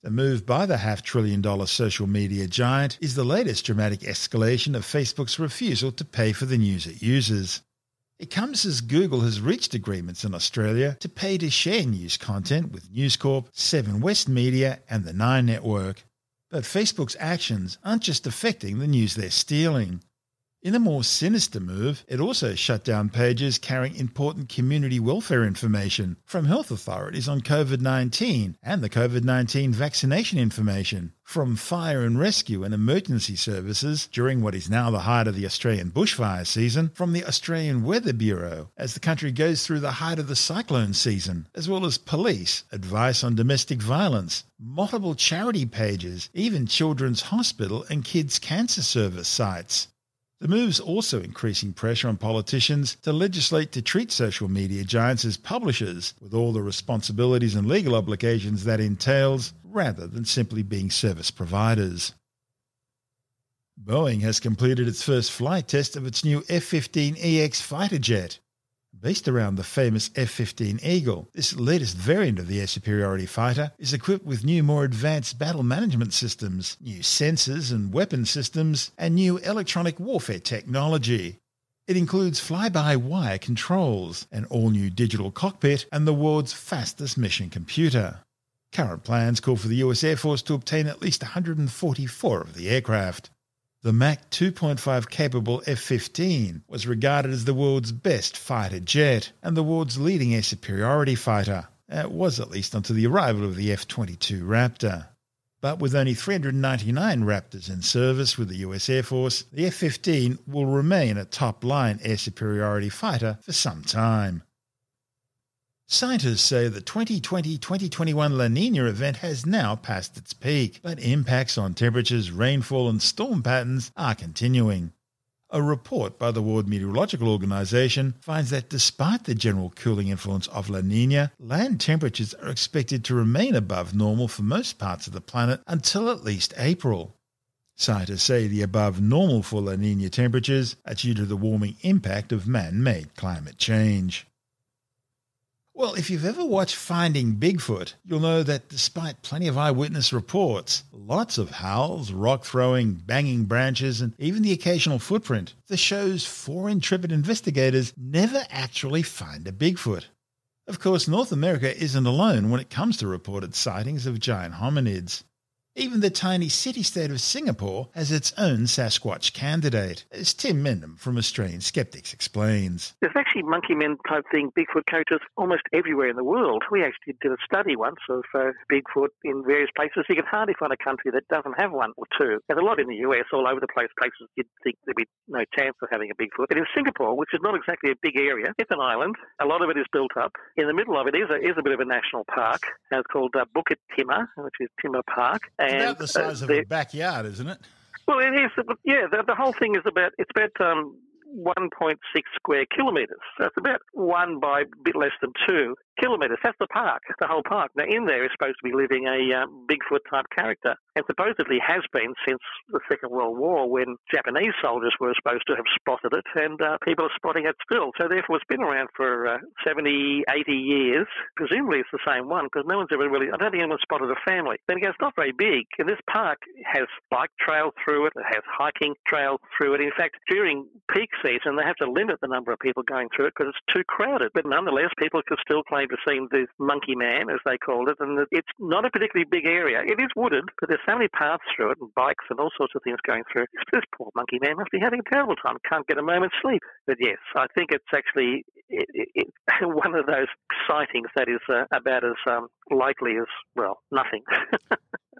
The move by the half trillion dollar social media giant is the latest dramatic escalation of Facebook's refusal to pay for the news it uses. It comes as Google has reached agreements in Australia to pay to share news content with News Corp, Seven West Media, and the Nine Network. But Facebook's actions aren't just affecting the news they're stealing. In a more sinister move, it also shut down pages carrying important community welfare information from health authorities on COVID 19 and the COVID 19 vaccination information, from fire and rescue and emergency services during what is now the height of the Australian bushfire season, from the Australian Weather Bureau as the country goes through the height of the cyclone season, as well as police, advice on domestic violence, multiple charity pages, even Children's Hospital and Kids Cancer Service sites. The move's also increasing pressure on politicians to legislate to treat social media giants as publishers, with all the responsibilities and legal obligations that entails, rather than simply being service providers. Boeing has completed its first flight test of its new F 15EX fighter jet. Based around the famous F 15 Eagle, this latest variant of the air superiority fighter is equipped with new, more advanced battle management systems, new sensors and weapon systems, and new electronic warfare technology. It includes fly by wire controls, an all new digital cockpit, and the world's fastest mission computer. Current plans call for the US Air Force to obtain at least 144 of the aircraft. The Mach 2.5 capable F 15 was regarded as the world's best fighter jet and the world's leading air superiority fighter. It was at least until the arrival of the F 22 Raptor. But with only 399 Raptors in service with the US Air Force, the F 15 will remain a top line air superiority fighter for some time. Scientists say the 2020 2021 La Nina event has now passed its peak, but impacts on temperatures, rainfall, and storm patterns are continuing. A report by the World Meteorological Organization finds that despite the general cooling influence of La Nina, land temperatures are expected to remain above normal for most parts of the planet until at least April. Scientists say the above normal for La Nina temperatures are due to the warming impact of man made climate change. Well, if you've ever watched Finding Bigfoot, you'll know that despite plenty of eyewitness reports, lots of howls, rock throwing, banging branches, and even the occasional footprint, the show's four intrepid investigators never actually find a Bigfoot. Of course, North America isn't alone when it comes to reported sightings of giant hominids. Even the tiny city-state of Singapore has its own Sasquatch candidate, as Tim Mendham from Australian Skeptics explains. There's actually monkey men type thing, Bigfoot characters almost everywhere in the world. We actually did a study once of uh, Bigfoot in various places. You can hardly find a country that doesn't have one or two. There's a lot in the US, all over the place, places you'd think there'd be no chance of having a Bigfoot. But in Singapore, which is not exactly a big area, it's an island. A lot of it is built up. In the middle of it is a, is a bit of a national park. It's called uh, Bukit Timah, which is Timah Park. And, about the size uh, of a backyard, isn't it? Well, it is. Yeah, the, the whole thing is about it's about um, 1.6 square kilometres. So it's about one by a bit less than two. Kilometres. That's the park, the whole park. Now, in there is supposed to be living a uh, Bigfoot type character, and supposedly has been since the Second World War when Japanese soldiers were supposed to have spotted it, and uh, people are spotting it still. So, therefore, it's been around for uh, 70, 80 years. Presumably, it's the same one because no one's ever really, I don't think anyone's spotted a family. Then again, it's not very big, and this park has bike trail through it, it has hiking trail through it. In fact, during peak season, they have to limit the number of people going through it because it's too crowded. But nonetheless, people can still claim to see the Monkey Man, as they called it, and it's not a particularly big area. It is wooded, but there's so many paths through it and bikes and all sorts of things going through. This poor Monkey Man must be having a terrible time. Can't get a moment's sleep. But yes, I think it's actually it, it, one of those sightings that is uh, about as um, likely as well nothing.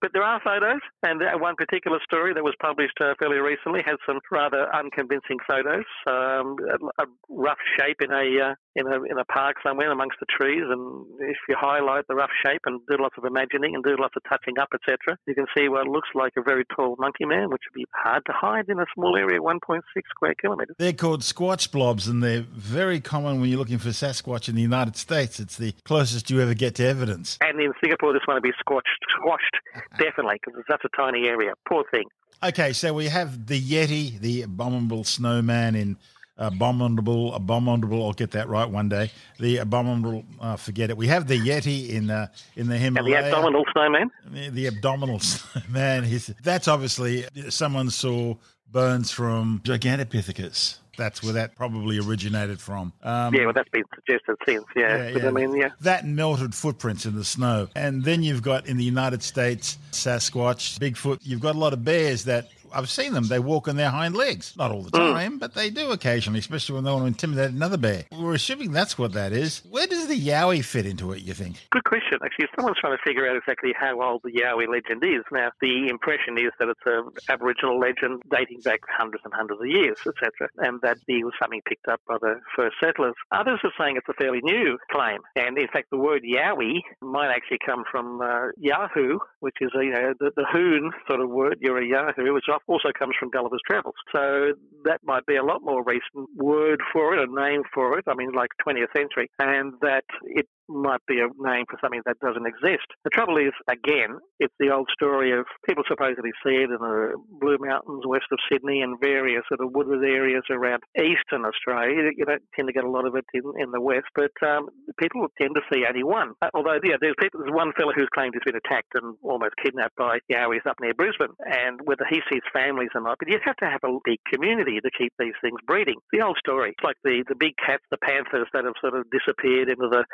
But there are photos, and one particular story that was published uh, fairly recently has some rather unconvincing photos. Um, a, a, rough shape in a uh, in a in a park somewhere amongst the trees, and if you highlight the rough shape and do lots of imagining and do lots of touching up, etc., you can see what looks like a very tall monkey man, which would be hard to hide in a small area, 1.6 square kilometres. They're called squatch blobs, and they're very common when you're looking for Sasquatch in the United States. It's the closest you ever get to evidence. And in Singapore, this one would be squashed, squashed definitely, because it's such a tiny area. Poor thing. Okay, so we have the Yeti, the abominable snowman in abominable, abominable. I'll get that right one day. The abominable, uh, forget it. We have the Yeti in uh, in the Himalaya. And the abdominal snowman. The, the abdominal snowman. That's obviously someone saw bones from Gigantopithecus. That's where that probably originated from. Um, yeah, well, that's been suggested since. Yeah, yeah, yeah. I mean, yeah, that melted footprints in the snow, and then you've got in the United States Sasquatch, Bigfoot. You've got a lot of bears that I've seen them. They walk on their hind legs. Not all the Hmm. time, mm. but they do occasionally, especially when they want to intimidate another bear. We're assuming that's what that is. Where does the Yowie fit into it, you think? Good question. Actually, someone's trying to figure out exactly how old the Yowie legend is. Now, the impression is that it's an Aboriginal legend dating back hundreds and hundreds of years, etc., and that it was something picked up by the first settlers. Others are saying it's a fairly new claim, and in fact, the word Yowie might actually come from uh, Yahoo, which is a, you know the, the Hoon sort of word. You're a Yahoo, which also comes from Gulliver's Travels. So that might be a lot more recent word for it, a name for it. I mean, like 20th century, and that it might be a name for something that doesn't exist. The trouble is, again, it's the old story of people supposedly see it in the Blue Mountains west of Sydney and various sort of wooded areas around eastern Australia. You don't tend to get a lot of it in, in the west, but um, people tend to see only one. Uh, although, yeah, there's, people, there's one fellow who's claimed he's been attacked and almost kidnapped by Yowies up near Brisbane, and whether he sees families or not, but you have to have a big community to keep these things breeding. The old story. It's like the, the big cats, the panthers that have sort of disappeared into the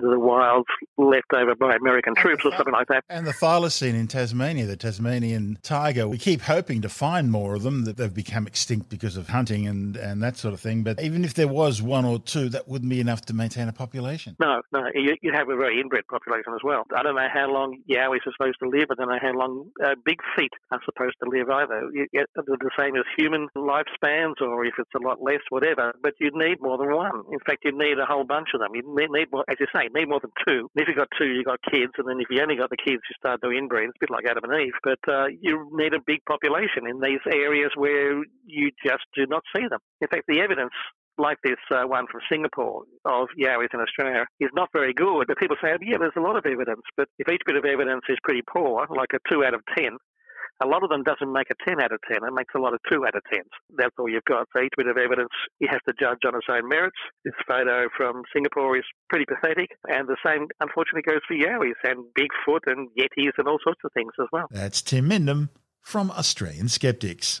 into the wilds left over by American troops or something like that. And the thylacine in Tasmania, the Tasmanian tiger, we keep hoping to find more of them, that they've become extinct because of hunting and, and that sort of thing. But even if there was one or two, that wouldn't be enough to maintain a population. No, no, you, you have a very inbred population as well. I don't know how long Yowies are supposed to live. But I don't know how long uh, big feet are supposed to live either. You get the same as human lifespans or if it's a lot less, whatever. But you'd need more than one. In fact, you'd need a whole bunch of them. You'd need more, as you say, need more than two. And if you've got two, you've got kids. And then if you only got the kids, you start doing inbreed. It's a bit like Adam and Eve. But uh, you need a big population in these areas where you just do not see them. In fact, the evidence like this uh, one from Singapore of Yowies in Australia is not very good. But people say, yeah, there's a lot of evidence. But if each bit of evidence is pretty poor, like a 2 out of 10, a lot of them doesn't make a 10 out of 10. It makes a lot of 2 out of 10s. That's all you've got. So each bit of evidence you have to judge on its own merits. This photo from Singapore is pretty pathetic. And the same, unfortunately, goes for Yowies and Bigfoot and Yetis and all sorts of things as well. That's Tim Mendham from Australian Skeptics.